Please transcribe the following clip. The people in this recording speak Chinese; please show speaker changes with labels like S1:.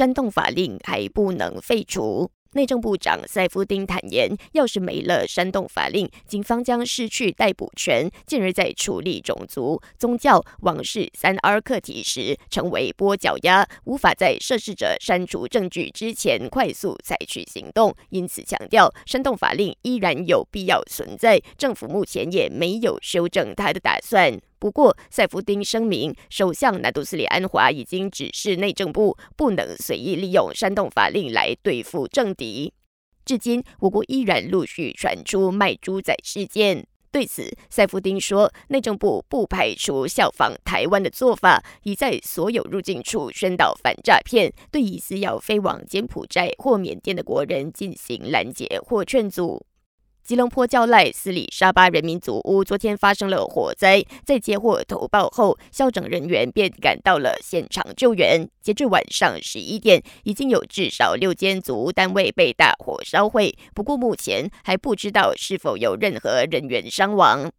S1: 煽动法令还不能废除。内政部长塞夫丁坦言，要是没了煽动法令，警方将失去逮捕权，进而，在处理种族、宗教、王室三 R 课题时，成为跛脚丫，无法在涉事者删除证据之前快速采取行动。因此，强调煽动法令依然有必要存在，政府目前也没有修正它的打算。不过，塞夫丁声明，首相纳杜斯里安华已经指示内政部不能随意利用煽动法令来对付政敌。至今，我国依然陆续传出卖猪仔事件。对此，塞夫丁说，内政部不排除效仿台湾的做法，已在所有入境处宣导反诈骗，对疑似要飞往柬埔寨或缅甸的国人进行拦截或劝阻。吉隆坡教赖斯里沙巴人民族屋昨天发生了火灾，在接获投报后，校长人员便赶到了现场救援。截至晚上十一点，已经有至少六间组屋单位被大火烧毁，不过目前还不知道是否有任何人员伤亡。